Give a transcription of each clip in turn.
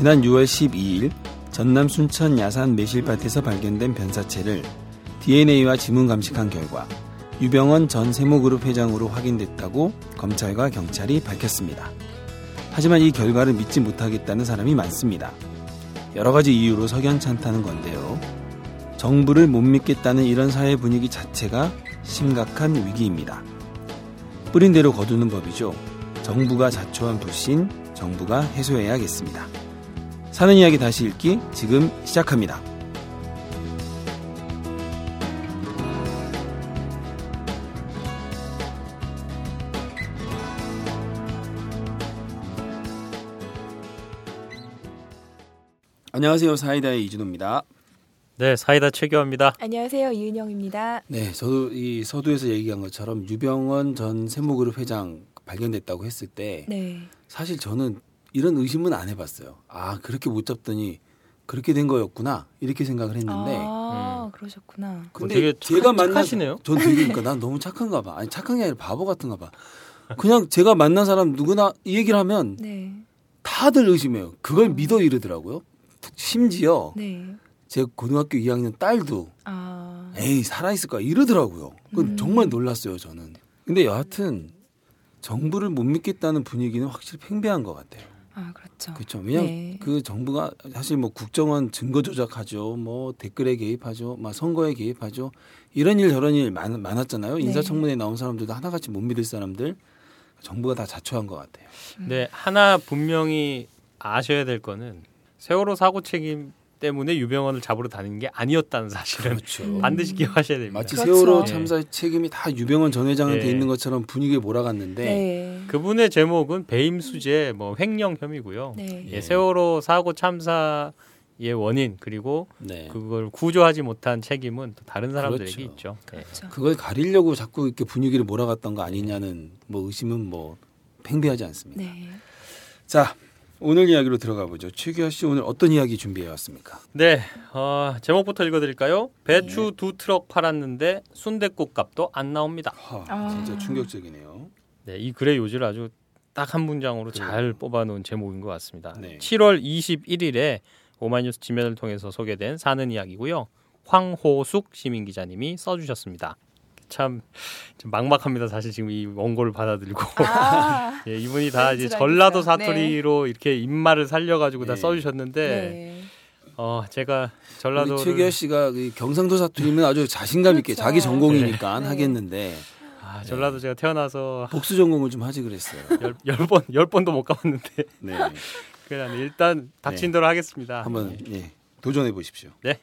지난 6월 12일 전남 순천 야산 매실밭에서 발견된 변사체를 DNA와 지문 감식한 결과 유병원 전 세모그룹 회장으로 확인됐다고 검찰과 경찰이 밝혔습니다. 하지만 이 결과를 믿지 못하겠다는 사람이 많습니다. 여러 가지 이유로 석연찮다는 건데요. 정부를 못 믿겠다는 이런 사회 분위기 자체가 심각한 위기입니다. 뿌린 대로 거두는 법이죠. 정부가 자초한 불신, 정부가 해소해야겠습니다. 사는 이야기 다시 읽기 지금 시작합니다. 안녕하세요. 사이다의 이준호입니다. 네, 사이다 최교입니다. 안녕하세요. 이은영입니다. 네, 저도 이 서두에서 얘기한 것처럼 유병원 전 세모그룹 회장 발견됐다고 했을 때 네. 사실 저는 이런 의심은 안 해봤어요. 아 그렇게 못 잡더니 그렇게 된 거였구나 이렇게 생각을 했는데 아, 음. 그러셨구나. 근데 어, 되게 제가 착- 만난 착하시네요. 전 되게 그러니까 난 너무 착한가 봐. 아니 착한 게 아니라 바보 같은가 봐. 그냥 제가 만난 사람 누구나 이 얘기를 하면 네. 다들 의심해요. 그걸 믿어 이러더라고요. 심지어 네. 제 고등학교 2학년 딸도 아. 에이 살아 있을 거야 이러더라고요. 그 음. 정말 놀랐어요 저는. 근데 여하튼 정부를 못 믿겠다는 분위기는 확실히 팽배한 것 같아요. 아, 그렇죠. 그렇죠. 왜냐하면 네. 그 정부가 사실 뭐 국정원 증거 조작하죠, 뭐 댓글에 개입하죠, 막 선거에 개입하죠. 이런 일 저런 일 많, 많았잖아요. 네. 인사청문회 나온 사람들도 하나같이 못 믿을 사람들 정부가 다 자초한 것 같아요. 네, 하나 분명히 아셔야 될 거는 세월호 사고 책임 때문에 유병원을 잡으러 다니는 게 아니었다는 사실은 그렇죠. 음. 반드시 기억하셔야 됩니다. 마치 그렇죠. 세월호 네. 참사 책임이 다 유병원 전 회장한테 네. 있는 것처럼 분위기에 몰아갔는데 네. 그분의 제목은 배임 수재 뭐 횡령 혐의고요. 네. 예, 세월호 사고 참사의 원인 그리고 네. 그걸 구조하지 못한 책임은 또 다른 사람들에게 그렇죠. 있죠. 네. 그렇죠. 그걸 가리려고 자꾸 이렇게 분위기를 몰아갔던 거 아니냐는 뭐 의심은 뭐 팽배하지 않습니다. 네. 자 오늘 이야기로 들어가 보죠. 최규하 씨 오늘 어떤 이야기 준비해 왔습니까? 네, 어, 제목부터 읽어드릴까요? 배추 네. 두 트럭 팔았는데 순대국 값도 안 나옵니다. 하, 아. 진짜 충격적이네요. 네, 이 글의 요지를 아주 딱 한 문장으로 그래요. 잘 뽑아놓은 제목인 것 같습니다. 네. 7월 21일에 오마이뉴스 지면을 통해서 소개된 사는 이야기고요. 황호숙 시민 기자님이 써주셨습니다. 참, 좀 막막합니다. 사실 지금 이 원고를 받아들이고 아. 예, 이분이 다 이제 전라도 알겠어요. 사투리로 이렇게 입말을 살려가지고 다 네. 써주셨는데 네. 어 제가 전라도 최규하 씨가 그 경상도 사투리면 아주 자신감 있게 그렇죠. 자기 전공이니까 네. 하겠는데 아, 전라도 제가 태어나서 복수 전공을 좀 하지 그랬어요. 열열번열 번도 못 가봤는데 네, 그냥 일단 닥친 대로 하겠습니다. 한번 예, 도전해 보십시오. 네.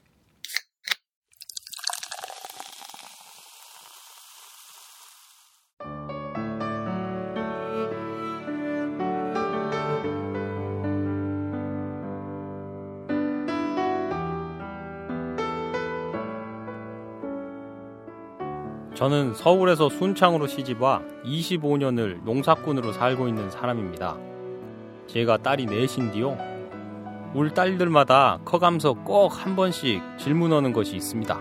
저는 서울에서 순창으로 시집와 25년을 농사꾼으로 살고 있는 사람입니다. 제가 딸이 넷인디요. 울 딸들마다 커가면서 꼭 한 번씩 질문하는 것이 있습니다.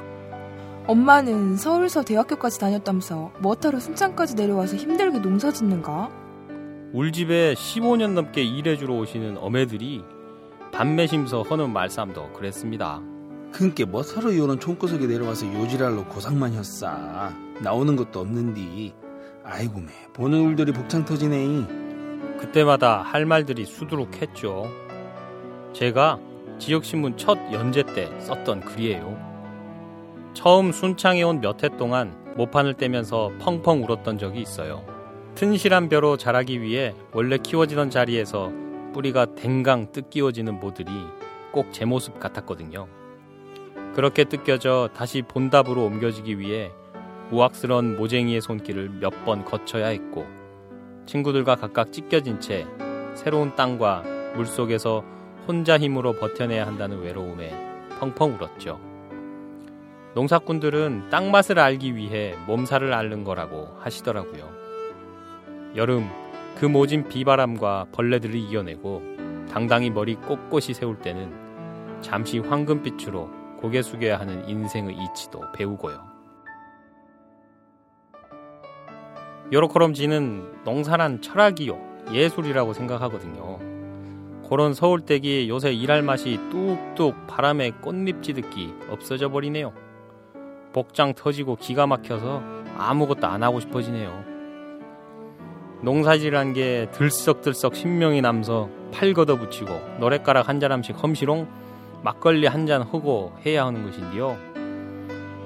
엄마는 서울서 대학교까지 다녔다면서 뭐하러 순창까지 내려와서 힘들게 농사 짓는가? 울 집에 15년 넘게 일해주러 오시는 어매들이 반매심서 허는 말씀도 그랬습니다. 그니까 뭐 서로 이런 총구석에 내려와서 요지랄로 고상만 혔싸. 나오는 것도 없는디. 아이고 매 보는 울들이 복창 터지네. 그때마다 할 말들이 수두룩했죠. 제가 지역신문 첫 연재 때 썼던 글이에요. 처음 순창에 온 몇 해 동안 모판을 떼면서 펑펑 울었던 적이 있어요. 튼실한 벼로 자라기 위해 원래 키워지던 자리에서 뿌리가 댕강 뜯기워지는 모들이 꼭 제 모습 같았거든요. 그렇게 뜯겨져 다시 본답으로 옮겨지기 위해 우악스런 모쟁이의 손길을 몇 번 거쳐야 했고 친구들과 각각 찢겨진 채 새로운 땅과 물속에서 혼자 힘으로 버텨내야 한다는 외로움에 펑펑 울었죠. 농사꾼들은 땅 맛을 알기 위해 몸살을 앓는 거라고 하시더라고요. 여름 그 모진 비바람과 벌레들을 이겨내고 당당히 머리 꼿꼿이 세울 때는 잠시 황금빛으로 고개 숙여야 하는 인생의 이치도 배우고요. 요렇게럼 지는 농사란 철학이요 예술이라고 생각하거든요. 그런 서울댁이 요새 일할 맛이 뚝뚝 바람에 꽃잎 지듣기 없어져 버리네요. 복장 터지고 기가 막혀서 아무것도 안 하고 싶어지네요. 농사질한 게 들썩들썩 신명이 남서 팔 걷어붙이고 노랫가락 한 자람씩 험시롱 막걸리 한 잔 허고 해야 하는 것인데요.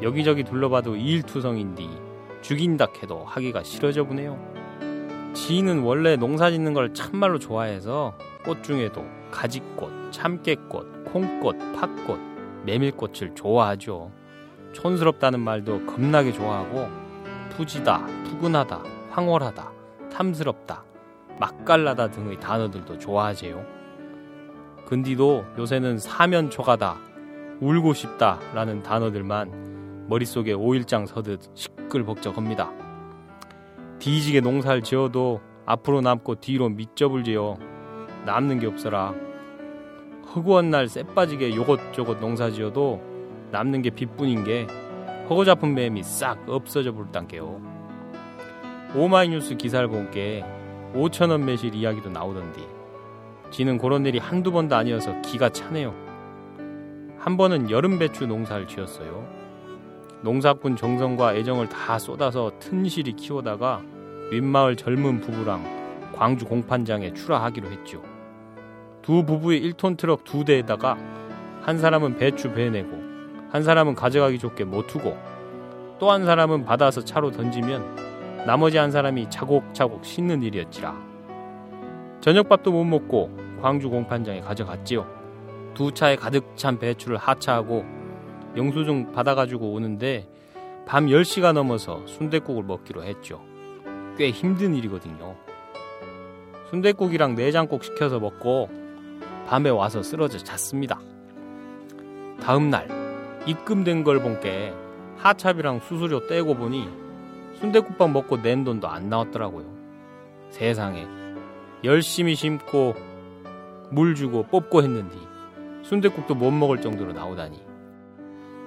여기저기 둘러봐도 일투성인디 죽인다 해도 하기가 싫어져 보네요. 지인은 원래 농사 짓는 걸 참말로 좋아해서 꽃 중에도 가지꽃, 참깨꽃, 콩꽃, 팥꽃, 메밀꽃을 좋아하죠. 촌스럽다는 말도 겁나게 좋아하고 푸지다, 푸근하다, 황홀하다, 탐스럽다, 맛깔나다 등의 단어들도 좋아하지요. 근디도 요새는 사면 초가다, 울고 싶다 라는 단어들만 머릿속에 오일장 서듯 시끌벅적합니다. 뒤지게 농사를 지어도 앞으로 남고 뒤로 밑접을 지어 남는 게 없어라. 허구한 날 쎄빠지게 요것저것 농사 지어도 남는 게 빚뿐인 게 허거 잡은 뱀이 싹 없어져 볼단게요. 오마이뉴스 기사를 본게 5천원 매실 이야기도 나오던디 지는 그런 일이 한두 번도 아니어서 기가 차네요. 한 번은 여름 배추 농사를 지었어요. 농사꾼 정성과 애정을 다 쏟아서 튼실히 키우다가 윗마을 젊은 부부랑 광주 공판장에 출하하기로 했죠. 두 부부의 1톤 트럭 두 대에다가 한 사람은 배추 배내고 한 사람은 가져가기 좋게 못 투고 또 한 사람은 받아서 차로 던지면 나머지 한 사람이 차곡차곡 씻는 일이었지라. 저녁밥도 못 먹고 광주 공판장에 가져갔지요. 두 차에 가득 찬 배추를 하차하고 영수증 받아가지고 오는데 밤 10시가 넘어서 순대국을 먹기로 했죠. 꽤 힘든 일이거든요. 순대국이랑 내장국 시켜서 먹고 밤에 와서 쓰러져 잤습니다. 다음 날 입금된 걸 본 게 하차비랑 수수료 떼고 보니 순대국밥 먹고 낸 돈도 안 나왔더라고요. 세상에 열심히 심고 물 주고 뽑고 했는데 순대국도 못 먹을 정도로 나오다니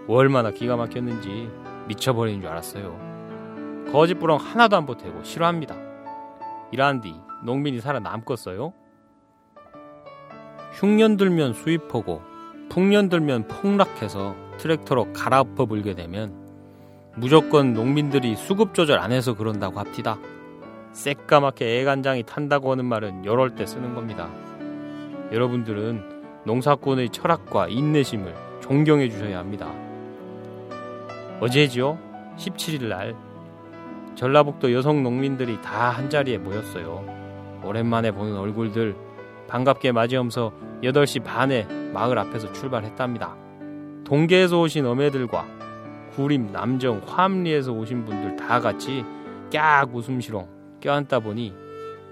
얼마나 기가 막혔는지 미쳐버리는 줄 알았어요. 거짓부렁 하나도 안 보태고 싫어합니다. 이러한 뒤 농민이 살아남겠어요? 흉년 들면 수입하고 풍년 들면 폭락해서 트랙터로 갈아엎어 불게 되면 무조건 농민들이 수급 조절 안 해서 그런다고 합디다. 새까맣게 애간장이 탄다고 하는 말은 이럴 때 쓰는 겁니다. 여러분들은 농사꾼의 철학과 인내심을 존경해 주셔야 합니다. 어제지요? 17일 날 전라북도 여성 농민들이 다 한자리에 모였어요. 오랜만에 보는 얼굴들 반갑게 맞이하면서 8시 반에 마을 앞에서 출발했답니다. 동계에서 오신 어매들과 구림, 남정, 화암리에서 오신 분들 다 같이 깍 웃음시렁 껴안다 보니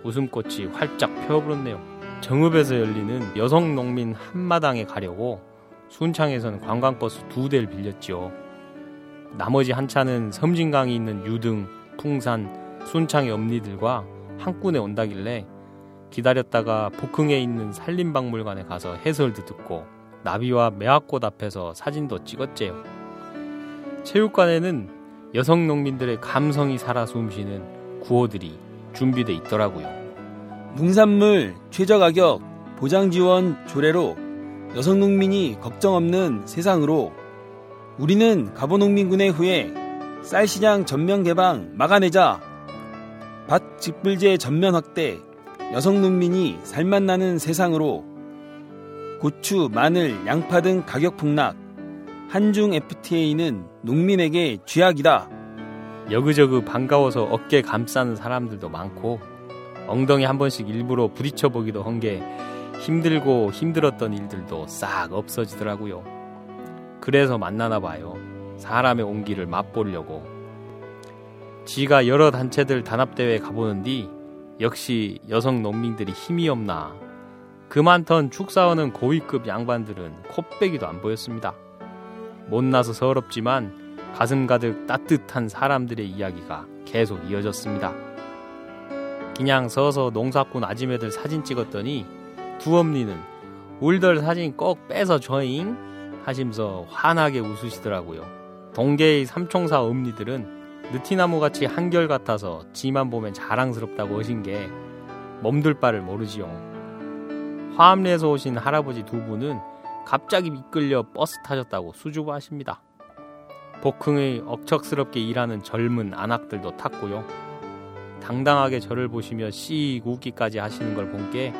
웃음꽃이 활짝 펴버렸네요. 정읍에서 열리는 여성 농민 한마당에 가려고 순창에서는 관광버스 두 대를 빌렸지요. 나머지 한 차는 섬진강이 있는 유등, 풍산, 순창의 엄니들과 한꾼에 온다길래 기다렸다가 복흥에 있는 산림박물관에 가서 해설도 듣고 나비와 매화꽃 앞에서 사진도 찍었제요. 체육관에는 여성 농민들의 감성이 살아 숨쉬는 구호들이 준비돼 있더라고요. 농산물 최저 가격 보장 지원 조례로 여성 농민이 걱정 없는 세상으로 우리는 가보농민군의 후에 쌀시장 전면 개방 막아내자 밭 직불제 전면 확대 여성 농민이 살맛 나는 세상으로 고추, 마늘, 양파 등 가격 폭락 한중 FTA는 농민에게 쥐약이다. 여그저그 반가워서 어깨 감싸는 사람들도 많고 엉덩이 한 번씩 일부러 부딪혀 보기도 한 게 힘들고 힘들었던 일들도 싹 없어지더라고요. 그래서 만나나 봐요. 사람의 온기를 맛보려고. 지가 여러 단체들 단합대회에 가보는 뒤 역시 여성 농민들이 힘이 없나. 그 많던 축사하는 고위급 양반들은 코빼기도 안 보였습니다. 못나서 서럽지만 가슴 가득 따뜻한 사람들의 이야기가 계속 이어졌습니다. 그냥 서서 농사꾼 아지매들 사진 찍었더니 두 엄니는 울덜 사진 꼭 빼서 줘잉 하시면서 환하게 웃으시더라고요. 동계의 삼총사 엄니들은 느티나무같이 한결같아서 지만 보면 자랑스럽다고 하신 게 몸둘 바를 모르지요. 화암리에서 오신 할아버지 두 분은 갑자기 이끌려 버스 타셨다고 수줍어하십니다. 복흥의 억척스럽게 일하는 젊은 안악들도 탔고요. 당당하게 저를 보시며 씩 웃기까지 하시는 걸 본 게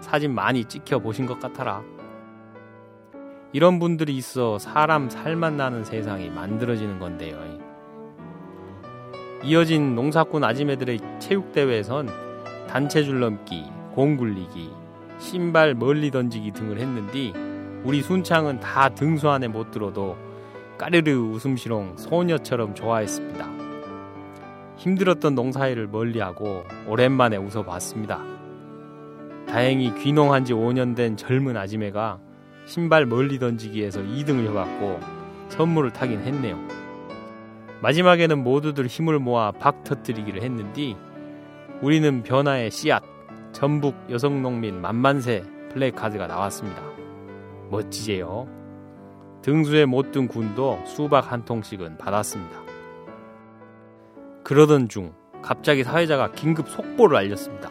사진 많이 찍혀 보신 것 같아라. 이런 분들이 있어 사람 살만 나는 세상이 만들어지는 건데요. 이어진 농사꾼 아지매들의 체육대회에선 단체 줄넘기, 공 굴리기, 신발 멀리 던지기 등을 했는데 우리 순창은 다 등수 안에 못 들어도 까르르 웃음시롱 소녀처럼 좋아했습니다. 힘들었던 농사일을 멀리하고 오랜만에 웃어봤습니다. 다행히 귀농한 지 5년 된 젊은 아지매가 신발 멀리 던지기에서 2등을 해갖고 선물을 타긴 했네요. 마지막에는 모두들 힘을 모아 박 터뜨리기를 했는데 우리는 변화의 씨앗 전북 여성농민 만만세 플래카드가 나왔습니다. 멋지제요. 등수에 못 든 군도 수박 한 통씩은 받았습니다. 그러던 중 갑자기 사회자가 긴급 속보를 알렸습니다.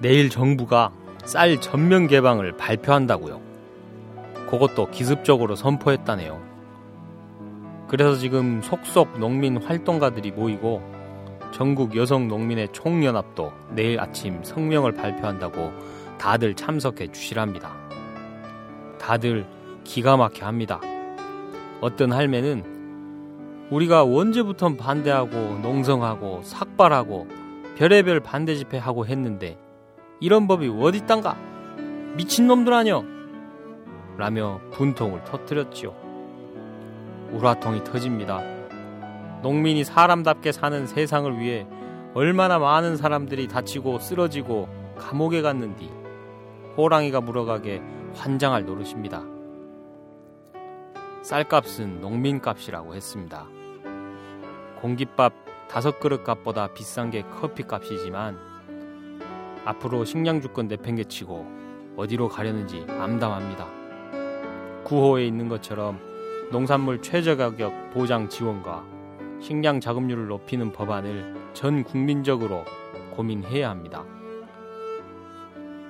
내일 정부가 쌀 전면 개방을 발표한다고요. 그것도 기습적으로 선포했다네요. 그래서 지금 속속 농민 활동가들이 모이고 전국 여성 농민의 총연합도 내일 아침 성명을 발표한다고 다들 참석해 주시랍니다. 다들 기가 막혀 합니다. 어떤 할매는 우리가 언제부터 반대하고 농성하고 삭발하고 별의별 반대 집회하고 했는데 이런 법이 어디딴가 미친놈들 아니여 라며 분통을 터뜨렸지요. 우라통이 터집니다. 농민이 사람답게 사는 세상을 위해 얼마나 많은 사람들이 다치고 쓰러지고 감옥에 갔는디 호랑이가 물어가게 환장할 노릇입니다. 쌀값은 농민값이라고 했습니다. 공깃밥 다섯 그릇 값보다 비싼 게 커피값이지만 앞으로 식량 주권 내팽개치고 어디로 가려는지 암담합니다. 구호에 있는 것처럼 농산물 최저가격 보장 지원과 식량 자급률을 높이는 법안을 전 국민적으로 고민해야 합니다.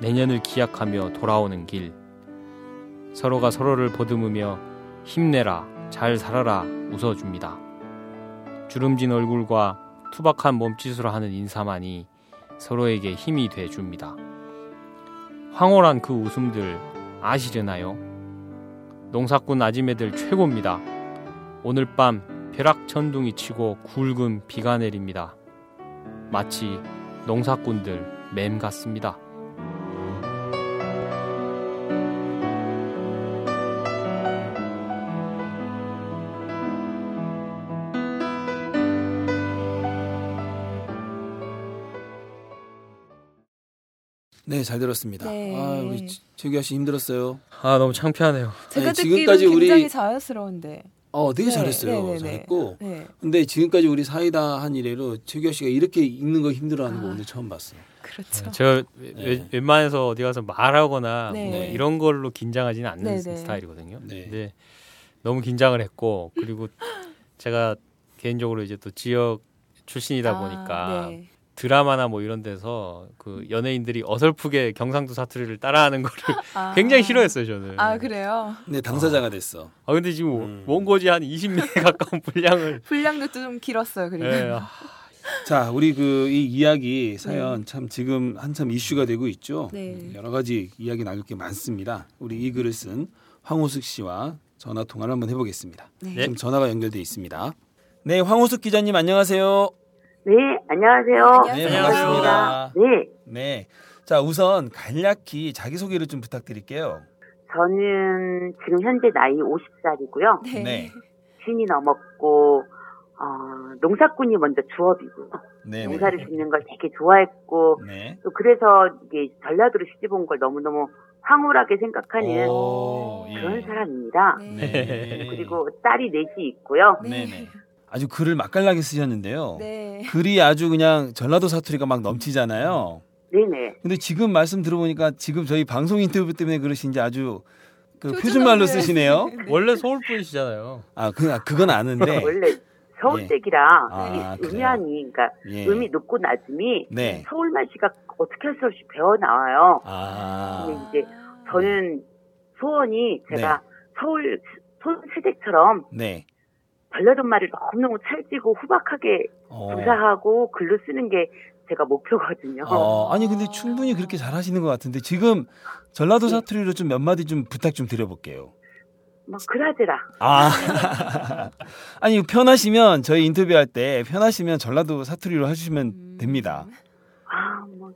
내년을 기약하며 돌아오는 길. 서로가 서로를 보듬으며 힘내라, 잘 살아라 웃어줍니다. 주름진 얼굴과 투박한 몸짓으로 하는 인사만이 서로에게 힘이 돼 줍니다. 황홀한 그 웃음들 아시려나요? 농사꾼 아지매들 최고입니다. 오늘 밤 벼락 천둥이 치고 굵은 비가 내립니다. 마치 농사꾼들 맴 같습니다. 네, 잘 들었습니다. 네. 아, 우리 최규하 씨 힘들었어요. 아 너무 창피하네요. 제가 듣기로 지금까지 우리- 굉장히 자연스러운데. 어, 되게 네, 잘했어요. 네, 네, 네. 잘했고. 네, 근데 지금까지 우리 사이다 한 이래로 최규하 씨가 이렇게 읽는 거 힘들어하는 거 아. 오늘 처음 봤어요. 그렇죠. 제가 네. 웬- 웬만해서 어디 가서 말하거나 네. 뭐 이런 걸로 긴장하지는 않는 네, 네. 스타일이거든요. 네. 근데 너무 긴장을 했고 그리고 제가 개인적으로 이제 또 지역 출신이다 아, 보니까 네. 드라마나 뭐 이런 데서 그 연예인들이 어설프게 경상도 사투리를 따라하는 거를 아. 굉장히 싫어했어요 저는. 아 그래요. 네, 당사자가 됐어. 아 근데 지금 음. 원고지 한 20명에 가까운 분량을 분량도 좀 길었어요. 그리고 예, 아, 자, 우리 그 이 이야기 사연 참 지금 한참 이슈가 되고 있죠. 네. 여러 가지 이야기 나눌 게 많습니다. 우리 이 글을 쓴 황호숙 씨와 전화 통화를 한번 해보겠습니다. 네. 네. 지금 전화가 연결돼 있습니다. 네, 황호숙 기자님 안녕하세요. 네, 안녕하세요. 안녕하세요. 네, 반갑습니다. 네, 네. 자, 우선 간략히 자기소개를 좀 부탁드릴게요. 저는 지금 현재 나이 50살이고요. 네. 네. 쉰이 넘었고, 어, 농사꾼이 먼저 주업이고요. 네. 농사를 짓는 걸 되게 좋아했고, 네. 또 그래서 이게 전라도로 시집 온 걸 너무너무 황홀하게 생각하는 오, 예. 그런 사람입니다. 네. 네. 그리고 딸이 넷이 있고요. 네, 네. 아주 글을 맛깔나게 쓰셨는데요. 네. 글이 아주 그냥 전라도 사투리가 막 넘치잖아요. 네네. 근데 지금 말씀 들어보니까 지금 저희 방송 인터뷰 때문에 그러신지 아주 그 표준말로 쓰시네요. 원래 서울 분이시잖아요. 아, 그, 아, 그건 아는데. 원래 서울댁이라 아, 이 그래요? 음양이, 그러니까 예. 음이 높고 낮음이 네. 서울말씨가 어떻게 할 수 없이 배어 나와요. 아. 근데 이제 저는 소원이 제가 서울 손시댁처럼 네. 반려동물을 너무너무 찰지고 후박하게 어. 구사하고 글로 쓰는 게 제가 목표거든요. 어, 아니 근데 충분히 그렇게 잘하시는 것 같은데 지금 전라도 네. 사투리로 좀 몇 마디 좀 부탁 좀 드려볼게요. 뭐 그라드라. 아, 아니 편하시면 저희 인터뷰할 때 편하시면 전라도 사투리로 해주시면 음. 됩니다. 아, 뭐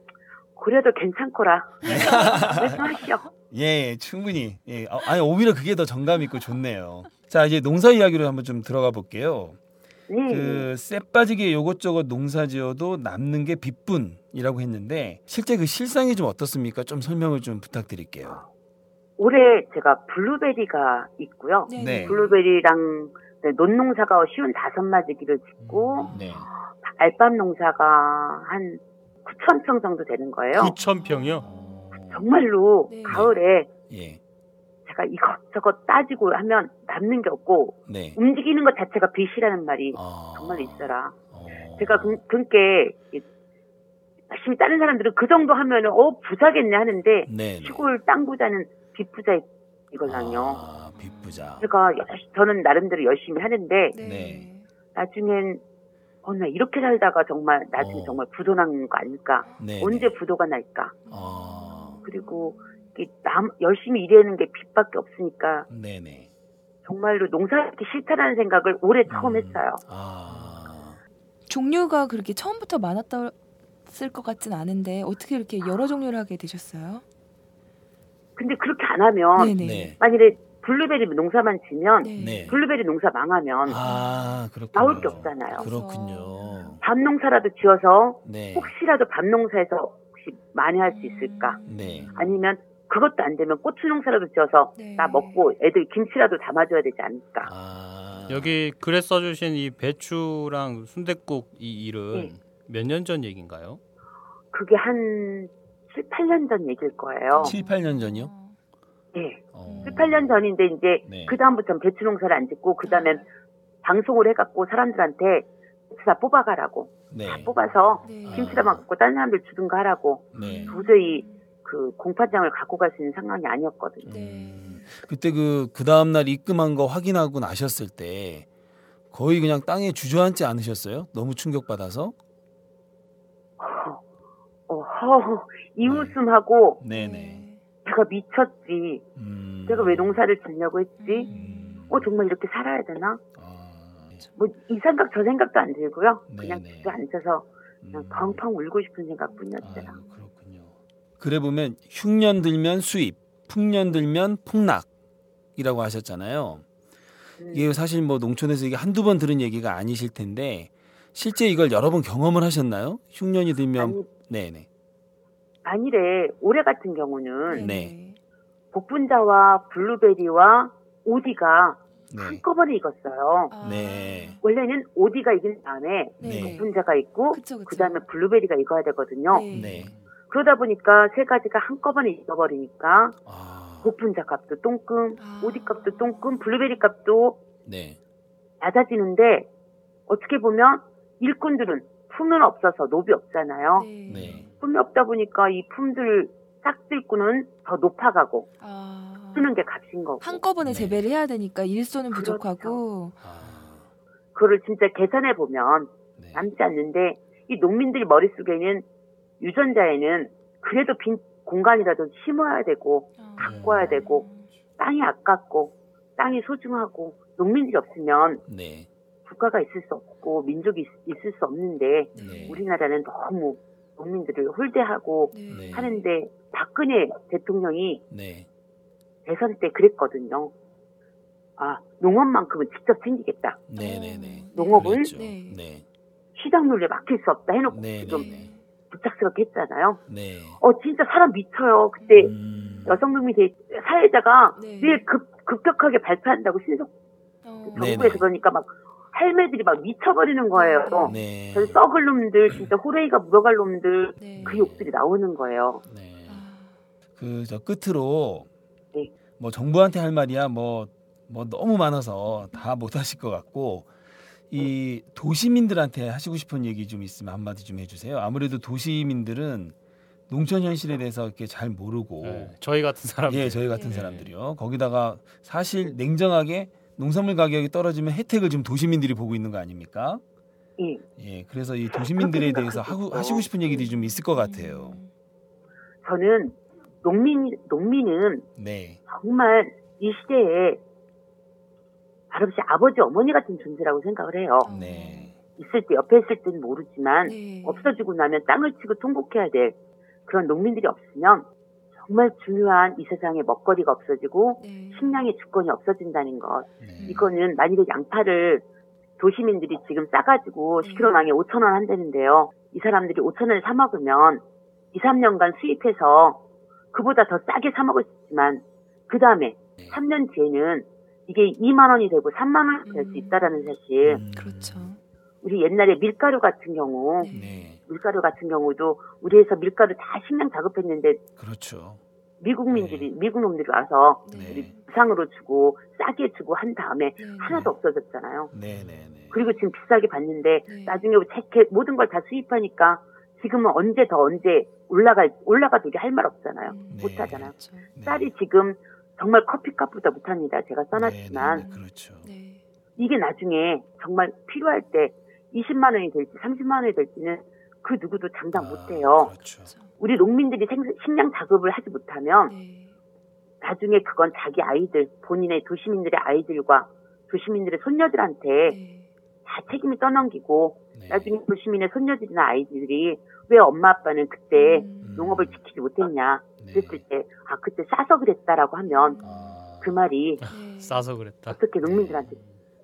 그래도 괜찮거라. 말씀하시오. 예, 충분히. 예, 어, 아니 오히려 그게 더 정감 있고 좋네요. 자 이제 농사 이야기로 한번 좀 들어가 볼게요. 네. 그 쎄 빠지게 요것저것 농사 지어도 남는 게 빗분이라고 했는데 실제 그 실상이 좀 어떻습니까? 좀 설명을 좀 부탁드릴게요. 올해 제가 블루베리가 있고요. 네. 블루베리랑 네, 논농사가 쉬운 다섯 마지기를 짓고 네. 알밤 농사가 한 9천 평 정도 되는 거예요. 9천 평이요? 정말로 네. 가을에 예. 제가 이것저것 따지고 하면 남는 게 없고 네. 움직이는 것 자체가 빚이라는 말이 아. 정말 있어라. 어. 제가 그, 그렇게 열심히 다른 사람들은 그 정도 하면은 어 부자겠네 하는데 네. 네. 시골 땅 부자는 빚 부자 이걸랑요. 아, 빗부자. 제가 여- 저는 나름대로 열심히 하는데 네. 네. 나중엔 어나 이렇게 살다가 정말 나중에 어. 정말 부도 나는 거 아닐까? 네. 언제 부도가 날까? 아. 그리고 남 열심히 일하는 게 빚밖에 없으니까 네, 네. 정말로 농사하기 싫다라는 생각을 올해 처음 음. 했어요. 아. 종류가 그렇게 처음부터 많았을 것 같진 않은데 어떻게 이렇게 여러 종류를 하게 되셨어요? 근데 그렇게 안 하면 네네. 네. 만일에 블루베리 농사만 지면 네. 네. 블루베리 농사 망하면 아, 그렇군요. 나올 게 없잖아요. 그렇군요. 밤 농사라도 지어서 네. 혹시라도 밤 농사에서 혹시 많이 할 수 있을까? 네. 아니면 그것도 안 되면 고추 농사라도 지어서 네. 나 먹고 애들 김치라도 담아줘야 되지 않을까? 아. 여기 글에 써주신 이 배추랑 순댓국 이 일은 네. 몇년 전 얘기인가요? 그게 한 7, 8년 전 얘기일 거예요. 7, 8년 전이요? 예. 어. 7, 8년 전인데 이제 네. 그다음부터는 배추 농사를 안 짓고 그다음엔 방송을 해갖고 사람들한테 배추 다 뽑아가라고 네. 다 뽑아서 네. 김치다 먹고 다른 사람들 주든가 하라고 네. 도저히 그 공판장을 갖고 갈 수 있는 상황이 아니었거든요. 네. 음, 그때 그, 그 다음날 입금한 거 확인하고 나셨을 때 거의 그냥 땅에 주저앉지 않으셨어요? 너무 충격받아서? 어, 허, 이 웃음하고 네네. 내가 미쳤지. 음. 내가 왜 농사를 짓냐고 했지? 음. 어, 정말 이렇게 살아야 되나? 아. 뭐, 이 생각, 저 생각도 안 들고요. 그냥 네네. 집에 앉아서 그냥 음. 펑펑 울고 싶은 생각 뿐이었어요. 아유, 그렇군요. 그래 보면 흉년 들면 수입, 풍년 들면 폭락이라고 하셨잖아요. 음. 이게 사실 뭐 농촌에서 이게 한두 번 들은 얘기가 아니실 텐데 실제 이걸 여러 번 경험을 하셨나요? 흉년이 들면 아니, 네네. 아니래. 올해 같은 경우는 네. 복분자와 블루베리와 오디가 네. 한꺼번에 익었어요. 아. 네. 원래는 오디가 익은 다음에 네. 복분자가 있고. 그 다음에 블루베리가 익어야 되거든요. 네. 네. 그러다 보니까 세 가지가 한꺼번에 익어버리니까 아. 복분자 값도 똥금, 아. 오디 값도 똥금, 블루베리 값도 네. 낮아지는데 어떻게 보면 일꾼들은 품은 없어서 노비 없잖아요. 네. 네. 품이 없다 보니까 이 품들 싹들꾼은 더 높아가고 아. 쓰는 게 값인 거고 한꺼번에 네. 재배를 해야 되니까 일손은 그렇죠. 부족하고 아. 그거를 진짜 계산해 보면 네. 남지 않는데 이 농민들 머릿속에는 유전자에는 그래도 빈 공간이라도 심어야 되고 아. 가꿔야 되고 땅이 아깝고 땅이 소중하고 농민들이 없으면 네. 국가가 있을 수 없고 민족이 있- 있을 수 없는데 네. 우리나라는 너무 농민들을 홀대하고 네. 네. 하는데 박근혜 대통령이 네. 대선 때 그랬거든요. 아 농업만큼은 직접 챙기겠다. 네. 네. 네. 농업을. 네. 네. 시장 논리에 막힐 수 없다 해놓고 네. 좀 네. 부착스럽게 했잖아요. 네. 어 진짜 사람 미쳐요. 그때 음. 여성농민 대- 사회자가 네. 급 급격하게 발표한다고 신속 어. 네. 정부에서 그러니까 막 할매들이 막 미쳐버리는 거예요. 네. 저 썩을 놈들 진짜 호레이가 묻어갈 놈들 네. 그 욕들이 나오는 거예요. 네. 아. 그저 끝으로 네. 뭐 정부한테 할 말이야 뭐 뭐 너무 많아서 다 못 하실 것 같고 이 도시민들한테 하시고 싶은 얘기 좀 있으면 한마디 좀 해주세요. 아무래도 도시민들은 농촌 현실에 대해서 이렇게 잘 모르고 네, 저희 같은 사람 예, 저희 같은 네. 사람들이요. 거기다가 사실 냉정하게 농산물 가격이 떨어지면 혜택을 지금 도시민들이 보고 있는 거 아닙니까? 예. 예, 그래서 이 도시민들에 대해서 하고. 하시고 싶은 얘기들이 좀 있을 것 같아요. 음. 저는 농민 농민은 네, 정말 이 시대에 말없이 아버지 어머니 같은 존재라고 생각을 해요. 어. 네, 있을 때 옆에 있을 때는 모르지만 네. 없어지고 나면 땅을 치고 통곡해야 될 그런 농민들이 없으면 정말 중요한 이 세상에 먹거리가 없어지고 네. 식량의 주권이 없어진다는 것. 네. 이거는 만일에 양파를 도시민들이 지금 싸가지고 네. 10kg망에 5천 원 한다는데요. 이 사람들이 5천 원에 사 먹으면 2, 3년간 수입해서 그보다 더 싸게 사 먹을 수 있지만 그 다음에 네. 3년 뒤에는 이게 2만 원이 되고 3만 원이 될수 음. 있다라는 사실. 음, 그렇죠. 우리 옛날에 밀가루 같은 경우 네, 밀가루 같은 경우도 우리에서 밀가루 다 식량 작업했는데 그렇죠. 미국 민들이 미국 놈들이 와서 네. 네, 무상으로 주고 싸게 주고 한 다음에 네. 하나도 없어졌잖아요. 네, 네, 네. 그리고 지금 비싸게 받는데 네. 나중에 재캐 모든 걸 다 수입하니까 지금은 언제 더 언제 올라갈 올라가도 우리 할말 없잖아요. 음. 네. 못 하잖아요. 그렇죠. 네. 쌀이 지금 정말 커피값보다 못합니다. 제가 써놨지만 네, 네, 네, 그렇죠. 네. 이게 나중에 정말 필요할 때 20만 원이 될지 30만 원이 될지는 그 누구도 장담 아, 못해요. 그렇죠. 그렇죠. 우리 농민들이 생- 식량 작업을 하지 못하면 네. 나중에 그건 자기 아이들, 본인의 도시민들의 아이들과 도시민들의 손녀들한테 네. 다 책임이 떠넘기고 네. 나중에 도시민의 손녀들이나 아이들이 왜 엄마 아빠는 그때 음. 농업을 지키지 못했냐 네. 그랬을 때 아 그때 싸서 그랬다라고 하면 아, 그 말이 네. 싸서 그랬다. 어떻게 농민들한테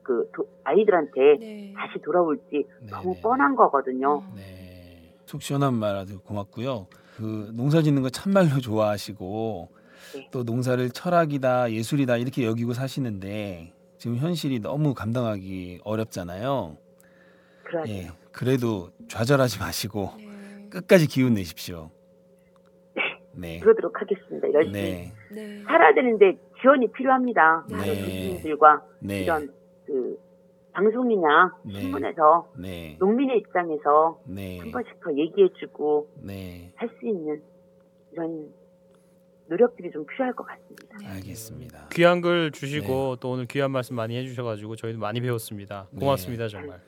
그 도- 아이들한테 네. 다시 돌아올지 네, 너무 네. 뻔한 거거든요. 어. 네. 속 시원한 말 아주 고맙고요. 그 농사 짓는 거 참말로 좋아하시고 네. 또 농사를 철학이다 예술이다 이렇게 여기고 사시는데 지금 현실이 너무 감당하기 어렵잖아요. 그래야 예. 그래도 좌절하지 마시고 네. 끝까지 기운 내십시오. 네. 그러도록 하겠습니다. 열심히 네. 네. 살아야 되는데 지원이 필요합니다. 네. 도시민들과 네. 이런 그 방송이나 네. 신문에서 네. 농민의 입장에서 네. 한 번씩 더 얘기해주고 네. 할수 있는 이런 노력들이 좀 필요할 것 같습니다. 네. 알겠습니다. 귀한 글 주시고 또 오늘 귀한 말씀 많이 해주셔가지고 저희도 많이 배웠습니다. 네. 고맙습니다 정말.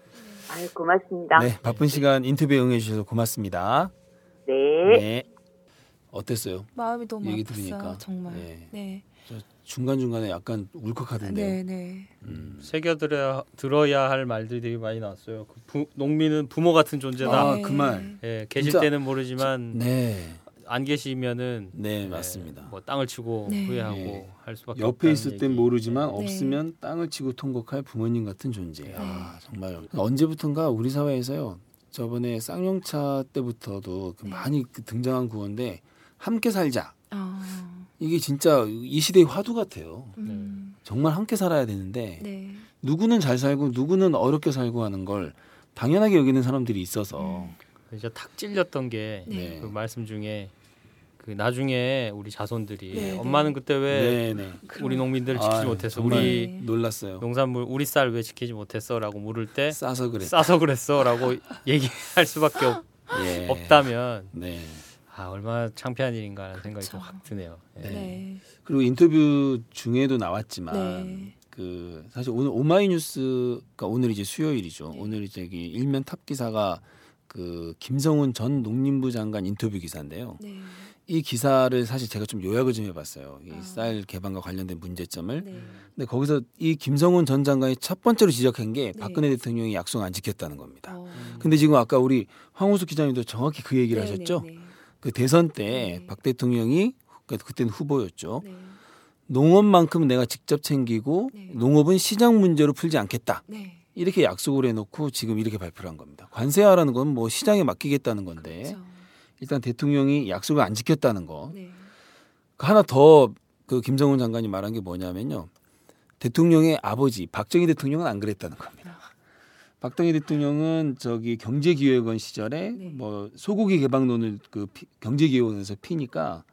아유 고맙습니다. 네. 바쁜 시간 인터뷰에 응해 주셔서 고맙습니다. 네. 네. 어땠어요? 마음이 너무 얘기 아팠어요. 들으니까. 정말. 네. 네. 중간 중간에 약간 울컥하던데요. 네, 네. 음. 새겨들어야 들어야 할 말들이 되게 많이 나왔어요. 그 부, 농민은 부모 같은 존재다. 아, 네. 그 말. 예, 계실 진짜- 때는 모르지만 네. 안 계시면은 네, 예, 맞습니다. 뭐 땅을 치고 네. 후회하고 네. 할 수밖에 옆에 있을 땐. 모르지만 네. 없으면 땅을 치고 통곡할 부모님 같은 존재. 네. 아, 정말 언제부턴가 우리 사회에서요. 저번에 쌍용차 때부터도 그 네. 많이 그 등장한 구호인데 함께 살자. 아. 이게 진짜 이 시대의 화두 같아요. 음. 정말 함께 살아야 되는데 네. 누구는 잘 살고 누구는 어렵게 살고 하는 걸 당연하게 여기는 사람들이 있어서 음. 이제 탁 찔렸던 게그 네. 말씀 중에 그 나중에 우리 자손들이 네, 네. 엄마는 그때 왜 네, 네. 우리 농민들 아, 지키지 못했어 정말 우리 네. 놀랐어요. 농산물 우리 쌀 왜 지키지 못했어라고 물을 때 싸서 그래. 싸서 그랬어라고 얘기할 수밖에 없, 예. 없다면 네. 아 얼마나 창피한 일인가라는 생각이 그쵸. 좀 확 드네요. 예. 네. 네. 그리고 인터뷰 중에도 나왔지만 네. 그 사실 오늘 오마이뉴스가 오늘 이제 수요일이죠. 네. 오늘 이제 이 일면 탑 기사가 그 김성훈 전 농림부 장관 인터뷰 기사인데요. 네. 이 기사를 사실 제가 좀 요약을 좀 해봤어요. 이 아. 쌀 개방과 관련된 문제점을. 네. 근데 거기서 이 김성훈 전 장관이 첫 번째로 지적한 게 네. 박근혜 대통령이 약속 안 지켰다는 겁니다. 어. 근데 지금 아까 우리 황우숙 기자님도 정확히 그 얘기를 네, 하셨죠. 네, 네. 그 대선 때 네. 박 대통령이 그- 그때는 후보였죠. 네. 농업만큼 내가 직접 챙기고 네. 농업은 시장 문제로 풀지 않겠다. 네. 이렇게 약속을 해놓고 지금 이렇게 발표를 한 겁니다. 관세하라는 건 뭐 시장에 맡기겠다는 건데 그렇죠. 일단 대통령이 약속을 안 지켰다는 거. 네. 하나 더 그 김정은 장관이 말한 게 뭐냐면요. 대통령의 아버지 박정희 대통령은 안 그랬다는 겁니다. 박정희 대통령은 저기 경제기획원 시절에 네. 뭐 소고기 개방론을 그 피- 경제기획원에서 피니까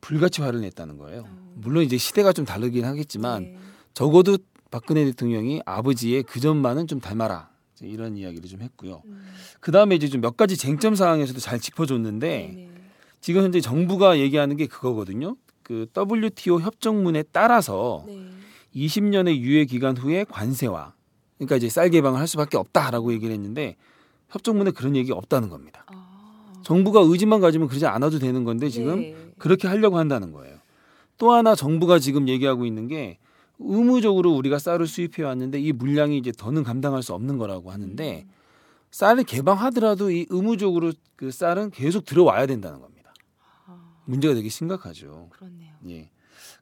불같이 화를 냈다는 거예요. 어. 물론 이제 시대가 좀 다르긴 하겠지만 네. 적어도 박근혜 대통령이 아버지의 그 점만은 좀 닮아라 이런 이야기를 좀 했고요. 음. 그 다음에 이제 좀 몇 가지 쟁점 사항에서도 잘 네. 짚어줬는데 네. 지금 현재 정부가 얘기하는 게 그거거든요. 그 WTO 협정문에 따라서 네. 20년의 유예 기간 후에 관세와 그러니까 이제 쌀 개방을 할 수밖에 없다라고 얘기를 했는데 협정문에 그런 얘기 없다는 겁니다. 아. 정부가 의지만 가지면 그러지 않아도 되는 건데 지금 네. 그렇게 하려고 한다는 거예요. 또 하나 정부가 지금 얘기하고 있는 게 의무적으로 우리가 쌀을 수입해 왔는데 이 물량이 이제 더는 감당할 수 없는 거라고 하는데 쌀을 개방하더라도 이 의무적으로 그 쌀은 계속 들어와야 된다는 겁니다. 아, 문제가 되게 심각하죠. 그렇네요. 예.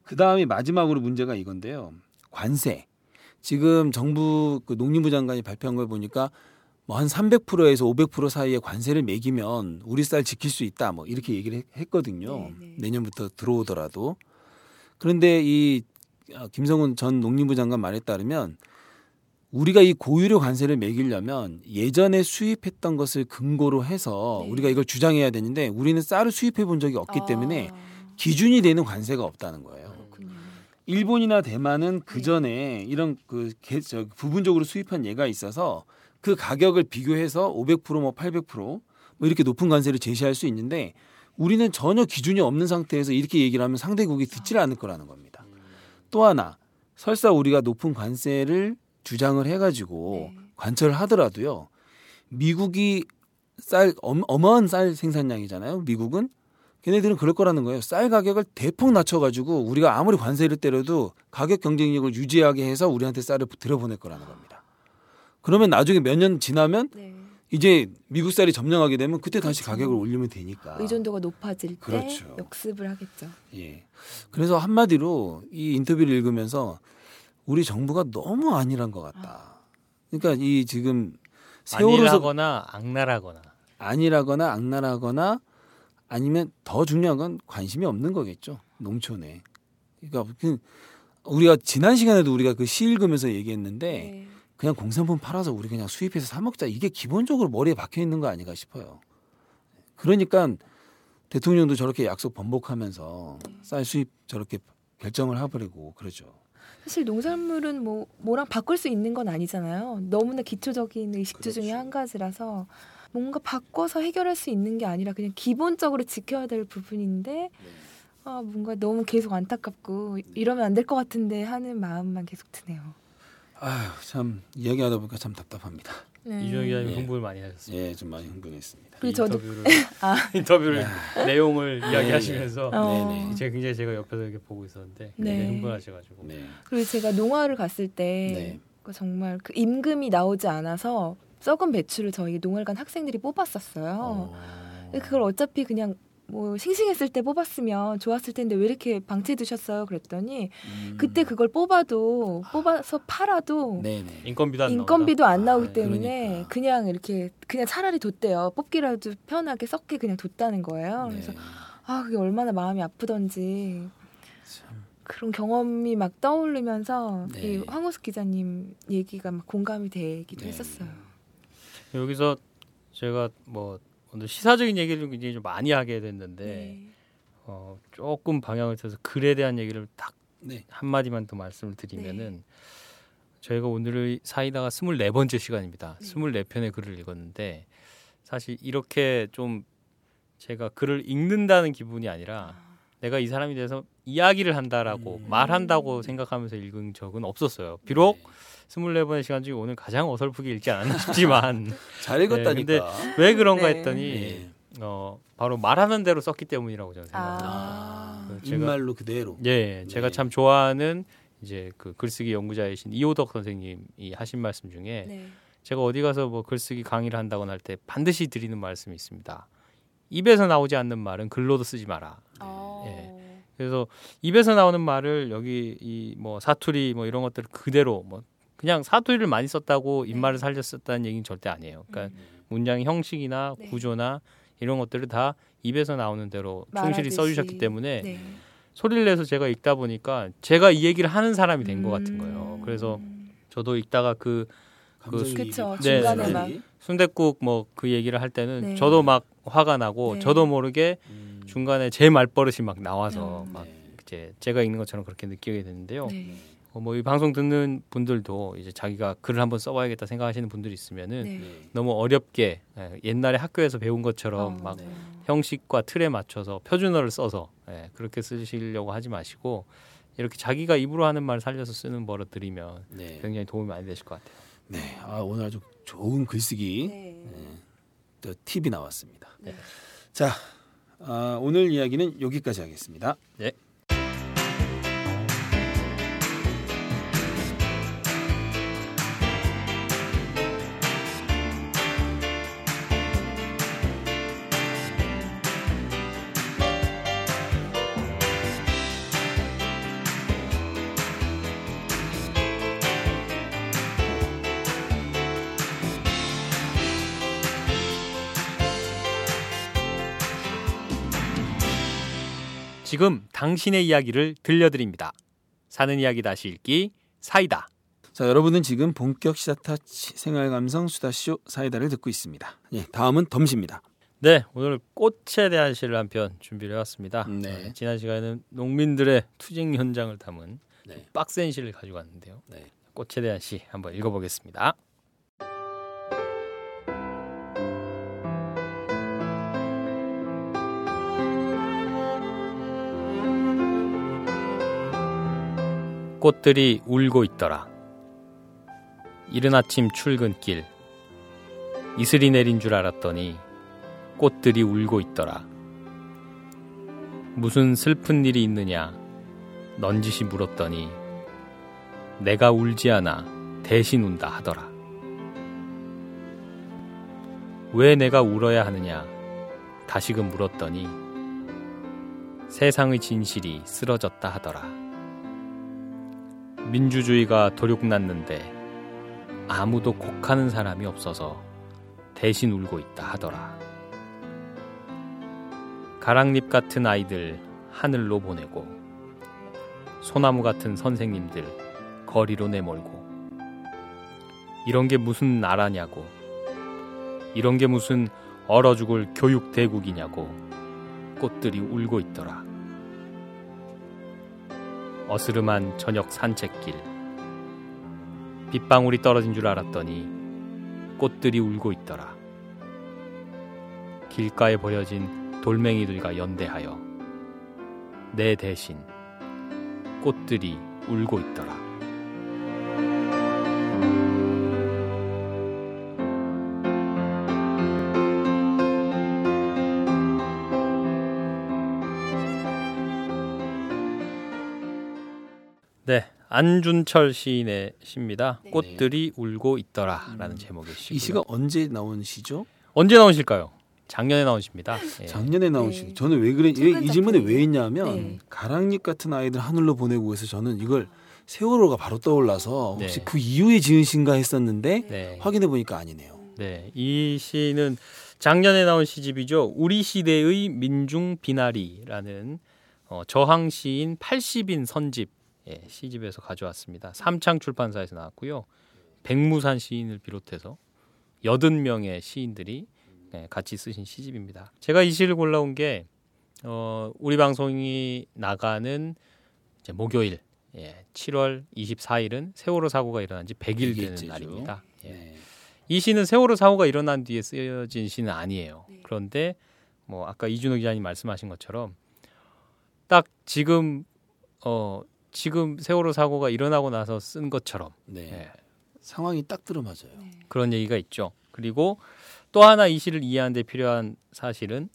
그 다음에 마지막으로 문제가 이건데요. 관세. 지금 정부 그 농림부 장관이 발표한 걸 보니까 뭐 한 300%에서 500% 사이의 관세를 매기면 우리 쌀 지킬 수 있다. 뭐 이렇게 얘기를 했- 했거든요. 네, 네. 내년부터 들어오더라도. 그런데 이 아, 김성훈 전 농림부 장관 말에 따르면 우리가 이 고유료 관세를 매기려면 예전에 수입했던 것을 근거로 해서 네. 우리가 이걸 주장해야 되는데 우리는 쌀을 수입해 본 적이 없기 때문에 아, 기준이 되는 관세가 없다는 거예요. 일본이나 대만은 그 네. 전에 이런 그 개- 저 부분적으로 수입한 예가 있어서 그 가격을 비교해서 500%뭐 800%뭐 이렇게 높은 관세를 제시할 수 있는데 우리는 전혀 기준이 없는 상태에서 이렇게 얘기를 하면 상대국이 듣질 않을 거라는 겁니다. 또 하나 설사 우리가 높은 관세를 주장을 해가지고 네. 관철을 하더라도요 미국이 쌀 엄- 어마어마한 쌀 생산량이잖아요. 미국은 걔네들은 그럴 거라는 거예요. 쌀 가격을 대폭 낮춰가지고 우리가 아무리 관세를 때려도 가격 경쟁력을 유지하게 해서 우리한테 쌀을 들여보낼 거라는 겁니다. 그러면 나중에 몇 년 지나면 네. 이제 미국 쌀이 점령하게 되면 그때 다시 그렇죠. 가격을 올리면 되니까. 의존도가 높아질 때 그렇죠. 역습을 하겠죠. 예. 그래서 한마디로 이 인터뷰를 읽으면서 우리 정부가 너무 안일한 것 같다. 그러니까 이 지금 세월호서 아니라거나 악랄하거나 안일하거나 악랄하거나 아니면 더 중요한 건 관심이 없는 거겠죠. 농촌에. 그러니까 그 우리가 지난 시간에도 우리가 그 시 읽으면서 얘기했는데 네. 그냥 공산품 팔아서 우리 그냥 수입해서 사 먹자 이게 기본적으로 머리에 박혀 있는 거 아닌가 싶어요. 그러니까 대통령도 저렇게 약속 번복하면서 쌀 수입 저렇게 결정을 해버리고 그러죠. 사실 농산물은 뭐 뭐랑 바꿀 수 있는 건 아니잖아요. 너무나 기초적인 의식주 중에 그렇죠. 한 가지라서 뭔가 바꿔서 해결할 수 있는 게 아니라 그냥 기본적으로 지켜야 될 부분인데 네. 아 뭔가 너무 계속 안타깝고 이러면 안 될 것 같은데 하는 마음만 계속 드네요. 아휴 참 이야기하다 보니까 참 답답합니다. 네. 이준영 기자님 예. 흥분을 많이 하셨습니다. 예, 좀 많이 흥분했습니다. 그리고 저도 인터뷰를 아. 인터뷰를 아. 내용을 네, 이야기하시면서 어. 네네. 제가 굉장히 제가 옆에서 이렇게 보고 있었는데 네. 굉장히 흥분하셔가지고 네. 그리고 제가 농화를 갔을 때 네. 그 정말 그 임금이 나오지 않아서 썩은 배추를 저희 농활관 학생들이 뽑았었어요. 어. 근데 그걸 어차피 그냥 뭐 싱싱했을 때 뽑았으면 좋았을 텐데 왜 이렇게 방치해 두셨어요? 그랬더니 음. 그때 그걸 뽑아도 뽑아서 팔아도 네네. 인건비도 안 인건비도 안 아, 나오기 때문에 그러니까. 그냥 이렇게 그냥 차라리 뒀대요. 뽑기라도 편하게 썩게 그냥 뒀다는 거예요. 네. 그래서 아 그게 얼마나 마음이 아프던지 참. 그런 경험이 막 떠오르면서 네. 이 황우숙 기자님 얘기가 막 공감이 되기도 네. 했었어요. 여기서 제가 뭐 오늘 시사적인 얘기를 굉장히 좀 많이 하게 됐는데 네. 어, 조금 방향을 틀어서 글에 대한 얘기를 딱 네. 한마디만 더 말씀을 네. 드리면은 저희가 오늘 사이다가 24번째 시간입니다. 네. 24편의 글을 읽었는데 사실 이렇게 좀 제가 글을 읽는다는 기분이 아니라 내가 이 사람에 대해서 이야기를 한다라고 음. 말한다고 생각하면서 읽은 적은 없었어요. 비록 네. 24번의 시간 중에 오늘 가장 어설프게 읽지 않았나 싶지만 잘 읽었다니까. 네, 왜 그런가 네. 했더니 예. 어, 바로 말하는 대로 썼기 때문이라고 저는 생각합니다. 아. 그 제가- 입말로 그대로. 예, 제가 네. 참 좋아하는 이제 그 글쓰기 연구자이신 이호덕 선생님이 하신 말씀 중에 네. 제가 어디 가서 뭐 글쓰기 강의를 한다거나 할 때 반드시 드리는 말씀이 있습니다. 입에서 나오지 않는 말은 글로도 쓰지 마라. 어. 예. 그래서 입에서 나오는 말을 여기 이 뭐 사투리 뭐 이런 것들 을 그대로 뭐 그냥 사투리를 많이 썼다고 입말을 살려 썼다는 얘기는 절대 아니에요. 그러니까 음. 문장의 형식이나 네. 구조나 이런 것들을 다 입에서 나오는 대로 충실히 말하듯이. 써주셨기 때문에 네. 소리를 내서 제가 읽다 보니까 제가 이 얘기를 하는 사람이 된 것 같은 거예요. 음. 그래서 저도 읽다가 그 감정이 그쵸, 네, 중간에 네. 막. 순댓국 뭐 그 얘기를 할 때는 네. 저도 막 화가 나고 네. 저도 모르게 음. 중간에 제 말버릇이 막 나와서 음. 막 네. 이제 제가 읽는 것처럼 그렇게 느끼게 되는데요. 네. 뭐이 방송 듣는 분들도 이제 자기가 글을 한번 써봐야겠다 생각하시는 분들이 있으면은 네. 네. 너무 어렵게 예, 옛날에 학교에서 배운 것처럼 어, 막 네. 형식과 틀에 맞춰서 표준어를 써서 예, 그렇게 쓰시려고 하지 마시고 이렇게 자기가 입으로 하는 말 살려서 쓰는 버릇들이면 네. 굉장히 도움이 많이 되실 것 같아요. 네. 아, 오늘 아주 좋은 글쓰기 네. 또 팁이 나왔습니다. 네. 자, 아, 오늘 이야기는 여기까지 하겠습니다. 네. 지금 당신의 이야기를 들려드립니다. 사는 이야기 다시 읽기 사이다. 자, 여러분은 지금 본격 시사타치 생활 감성 수다쇼 사이다를 듣고 있습니다. 예, 다음은 덤시입니다. 네, 오늘 꽃에 대한 시를 한 편 준비를 해왔습니다. 네. 어, 지난 시간에는 농민들의 투쟁 현장을 담은 네. 빡센 시를 가지고 왔는데요. 네. 꽃에 대한 시 한번 읽어보겠습니다. 꽃들이 울고 있더라. 이른 아침 출근길 이슬이 내린 줄 알았더니 꽃들이 울고 있더라. 무슨 슬픈 일이 있느냐? 넌지시 물었더니 내가 울지 않아 대신 운다 하더라. 왜 내가 울어야 하느냐? 다시금 물었더니 세상의 진실이 쓰러졌다 하더라. 민주주의가 도륙났는데 아무도 곡하는 사람이 없어서 대신 울고 있다 하더라. 가랑잎 같은 아이들 하늘로 보내고 소나무 같은 선생님들 거리로 내몰고 이런 게 무슨 나라냐고 이런 게 무슨 얼어 죽을 교육 대국이냐고 꽃들이 울고 있더라. 어스름한 저녁 산책길 빗방울이 떨어진 줄 알았더니 꽃들이 울고 있더라. 길가에 버려진 돌멩이들과 연대하여 내 대신 꽃들이 울고 있더라. 안준철 시인의 시입니다. 네. 꽃들이 울고 있더라라는 제목의 시. 이 시가 언제 나온 시죠? 언제 나오실까요? 작년에 나온 시입니다. 예. 작년에 나온 네. 시. 저는 왜 그래? 최근 이 질문에 왜. 했냐면 네. 가랑잎 같은 아이들 하늘로 보내고 해서 저는 이걸 세월호가 바로 떠올라서 혹시 네. 그 이후에 지은 시인가 했었는데 네. 확인해 보니까 아니네요. 네, 이 시는 작년에 나온 시집이죠. 우리 시대의 민중 비나리라는 어, 저항 시인 80인 선집 예, 시집에서 가져왔습니다. 삼창 출판사에서 나왔고요. 백무산 시인을 비롯해서 80명의 시인들이 예, 같이 쓰신 시집입니다. 제가 이 시를 골라온 게 어, 우리 방송이 나가는 이제 목요일 예, 7월 24일은 세월호 사고가 일어난 지 100일 되는 100일째죠. 날입니다. 예. 네. 이 시는 세월호 사고가 일어난 뒤에 쓰여진 시는 아니에요. 네. 그런데 뭐 아까 이준호 기자님 말씀하신 것처럼 딱 지금 어 지금 세월호 사고가 일어나고 나서 쓴 것처럼 네. 예, 상황이 딱 들어맞아요. 네. 그런 얘기가 있죠. 그리고 또 하나 이 시를 이해하는 데 필요한 사실은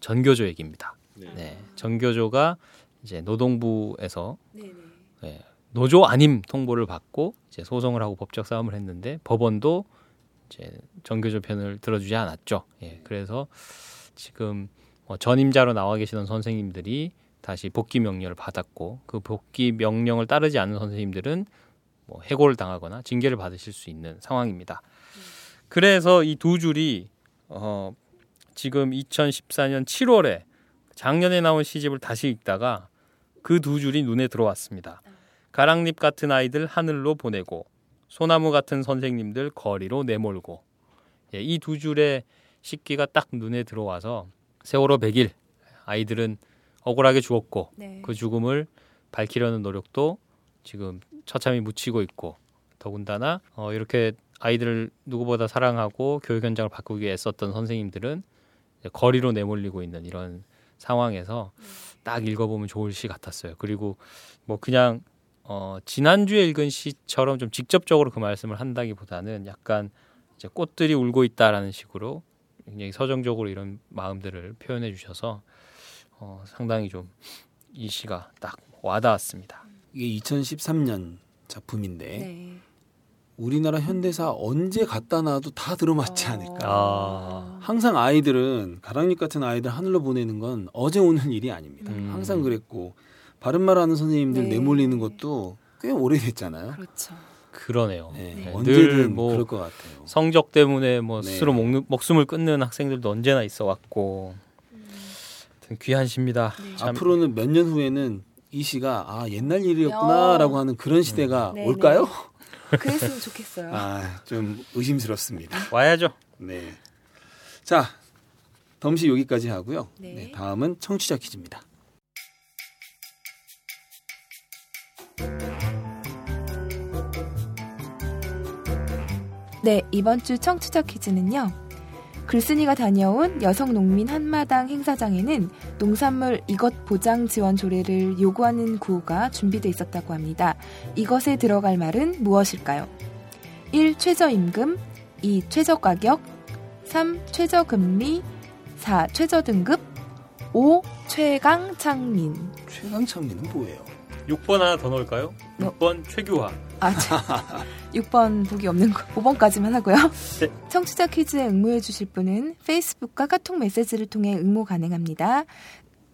전교조 얘기입니다. 네. 전교조가 이제 노동부에서 네, 네. 예, 노조 아님 통보를 받고 이제 소송을 하고 법적 싸움을 했는데 법원도 이제 전교조 편을 들어주지 않았죠. 예, 그래서 지금 뭐 전임자로 나와 계시던 선생님들이 다시 복귀 명령을 받았고 그 복귀 명령을 따르지 않는 선생님들은 뭐 해고를 당하거나 징계를 받으실 수 있는 상황입니다. 그래서 이 두 줄이 어, 지금 2014년 7월에 작년에 나온 시집을 다시 읽다가 그 두 줄이 눈에 들어왔습니다. 가랑잎 같은 아이들 하늘로 보내고 소나무 같은 선생님들 거리로 내몰고 예, 이 두 줄의 식기가 딱 눈에 들어와서 세월호 100일 아이들은 억울하게 죽었고 네. 그 죽음을 밝히려는 노력도 지금 처참히 묻히고 있고 더군다나 어, 이렇게 아이들을 누구보다 사랑하고 교육 현장을 바꾸기 위해 애썼던 선생님들은 거리로 내몰리고 있는 이런 상황에서 딱 읽어보면 좋을 시 같았어요. 그리고 뭐 그냥 어, 지난주에 읽은 시처럼 좀 직접적으로 그 말씀을 한다기보다는 약간 이제 꽃들이 울고 있다라는 식으로 굉장히 서정적으로 이런 마음들을 표현해 주셔서 어, 상당히 좀 이 시가 딱 와닿았습니다. 이게 2013년 작품인데 네. 우리나라 현대사 언제 갖다 놔도 다 들어맞지 어. 않을까. 아. 항상 아이들은 가랑잎 같은 아이들 하늘로 보내는 건 어제 오는 일이 아닙니다. 음. 항상 그랬고 바른 말하는 선생님들 네. 내몰리는 것도 꽤 오래됐잖아요. 그렇죠. 그러네요. 네, 네. 늘 언제든 뭐 그럴 것 같아요. 성적 때문에 뭐 네. 스스로 목, 목숨을 끊는 학생들도 언제나 있어 왔고 귀한 시입니다. 네. 참 앞으로는 몇 년 후에는 이 시가 아 옛날 일이었구나라고 하는 그런 시대가 네, 올까요? 그랬으면 좋겠어요. 아 좀 의심스럽습니다. 와야죠. 네. 자, 덤시 여기까지 하고요. 네. 네, 다음은 청취자 퀴즈입니다. 네, 이번 주 청취자 퀴즈는요. 글쓴이가 다녀온 여성 농민 한마당 행사장에는 농산물 이것 보장 지원 조례를 요구하는 구호가 준비돼 있었다고 합니다. 이것에 들어갈 말은 무엇일까요? 1. 최저임금 2. 최저가격 3. 최저금리 4. 최저등급 5. 최강창민 최강창민은 뭐예요? 6번 하나 더 넣을까요? 뭐? 6번 최규화. 아, 저, 6번 보기 없는 거 5번까지만 하고요. 네. 청취자 퀴즈에 응모해 주실 분은 페이스북과 카톡 메시지를 통해 응모 가능합니다.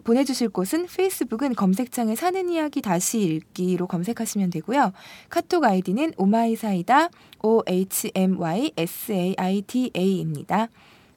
보내주실 곳은 페이스북은 검색창에 사는 이야기 다시 읽기로 검색하시면 되고요. 카톡 아이디는 오마이사이다 O H M Y S A I D A입니다.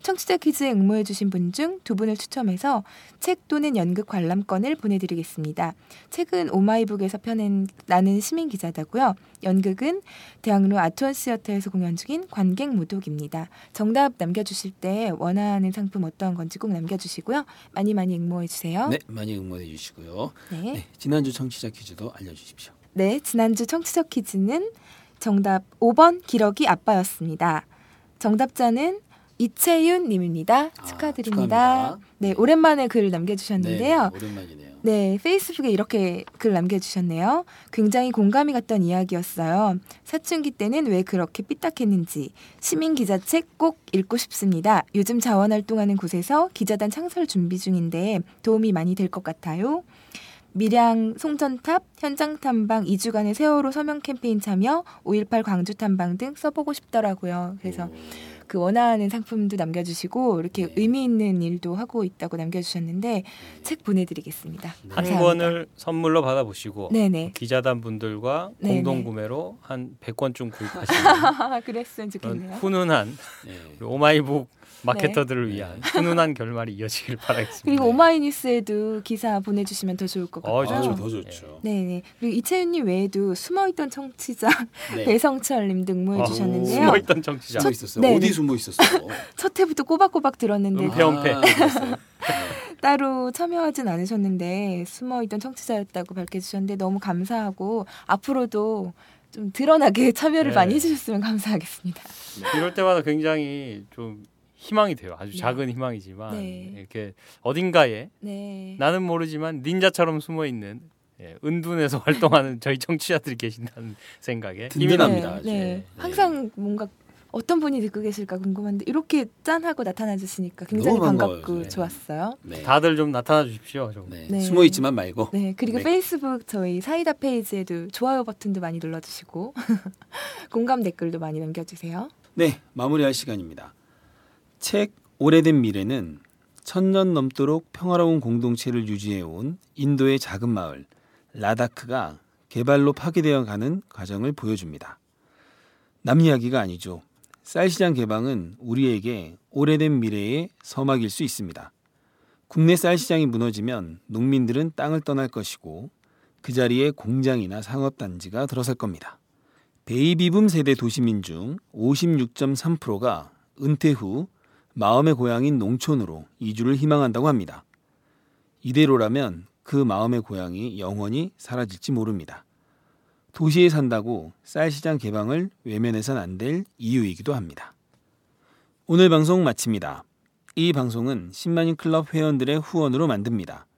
청취자 퀴즈에 응모해주신 분 중 두 분을 추첨해서 책 또는 연극 관람권을 보내드리겠습니다. 책은 오마이북에서 펴낸 나는 시민 기자다고요. 연극은 대학로 아트원 시어터에서 공연 중인 관객 무독입니다. 정답 남겨주실 때 원하는 상품 어떤 건지 꼭 남겨주시고요. 많이 많이 응모해주세요. 네, 많이 응모해 주시고요. 네. 네, 지난주 청취자 퀴즈도 알려주십시오. 네, 지난주 청취자 퀴즈는 정답 5번 기러기 아빠였습니다. 정답자는 이채윤 님입니다. 아, 축하드립니다. 축하합니다. 네, 오랜만에 글 남겨 주셨는데요. 네, 오랜만이네요. 네, 페이스북에 이렇게 글 남겨 주셨네요. 굉장히 공감이 갔던 이야기였어요. 사춘기 때는 왜 그렇게 삐딱했는지 시민 기자책 꼭 읽고 싶습니다. 요즘 자원 활동하는 곳에서 기자단 창설 준비 중인데 도움이 많이 될 것 같아요. 밀양 송전탑 현장 탐방 2주간의 세월호 서명 캠페인 참여 5.18 광주 탐방 등 써보고 싶더라고요. 그래서 그 원하는 상품도 남겨주시고 이렇게 네. 의미 있는 일도 하고 있다고 남겨주셨는데 책 보내드리겠습니다. 한 감사합니다. 권을 선물로 받아보시고 네네. 기자단 분들과 네네. 공동 구매로 한 100권쯤 구입하시는 그랬으면 그런 좋겠네요. 훈훈한 네. 오마이북 마케터들을 네. 위한 훈훈한 결말이 이어지길 바라겠습니다. 그리고 오마이뉴스에도 기사 보내주시면 더 좋을 것 어, 같아요. 좋죠. 더 좋죠. 네 네. 그리고 이채윤님 외에도 숨어있던 청취자 네. 배성철님도 응모해 어, 주셨는데요. 숨어있던 청취자. 있었어요. 네, 어디 네. 숨어 있었어요? 첫 회부터 꼬박꼬박 들었는데 은폐, 은폐. 아? 따로 참여하진 않으셨는데 숨어 있던 청취자였다고 밝혀주셨는데 너무 감사하고 앞으로도 좀 드러나게 참여를 네. 많이 해주셨으면 감사하겠습니다. 이럴 때마다 굉장히 좀 희망이 돼요. 아주 네. 작은 희망이지만 네. 이렇게 어딘가에 네. 나는 모르지만 닌자처럼 숨어 있는 예, 은둔에서 활동하는 저희 청취자들이 계신다는 생각에 든든합니다. 네. 네. 항상 뭔가 어떤 분이 듣고 계실까 궁금한데 이렇게 짠 하고 나타나 주시니까 굉장히 반갑고. 네. 좋았어요. 네. 다들 좀 나타나 주십시오. 좀. 네. 네. 숨어 있지만 말고. 네, 그리고 네. 페이스북 저희 사이다 페이지에도 좋아요 버튼도 많이 눌러주시고 공감 댓글도 많이 남겨주세요. 네, 마무리할 시간입니다. 책 오래된 미래는 천년 넘도록 평화로운 공동체를 유지해온 인도의 작은 마을 라다크가 개발로 파괴되어 가는 과정을 보여줍니다. 남 이야기가 아니죠. 쌀 시장 개방은 우리에게 오래된 미래의 서막일 수 있습니다. 국내 쌀 시장이 무너지면 농민들은 땅을 떠날 것이고 그 자리에 공장이나 상업단지가 들어설 겁니다. 베이비붐 세대 도시민 중 56.3%가 은퇴 후 마음의 고향인 농촌으로 이주를 희망한다고 합니다. 이대로라면 그 마음의 고향이 영원히 사라질지 모릅니다. 도시에 산다고 쌀 시장 개방을 외면해선 안 될 이유이기도 합니다. 오늘 방송 마칩니다. 이 방송은 10만인 클럽 회원들의 후원으로 만듭니다.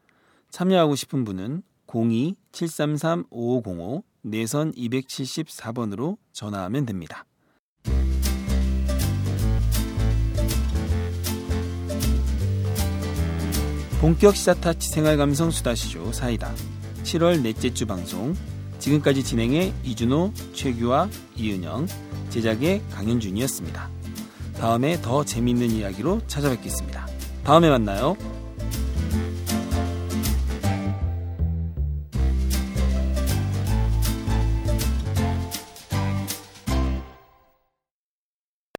참여하고 싶은 분은 02-733-5505 내선 274번으로 전화하면 됩니다. 본격 시사타치 생활감성 수다시조 사이다. 7월 넷째 주 방송. 지금까지 진행해 이준호, 최규화, 이은영, 제작의 강현준이었습니다. 다음에 더 재미있는 이야기로 찾아뵙겠습니다. 다음에 만나요.